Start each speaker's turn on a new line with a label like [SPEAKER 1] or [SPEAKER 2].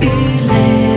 [SPEAKER 1] 雨泪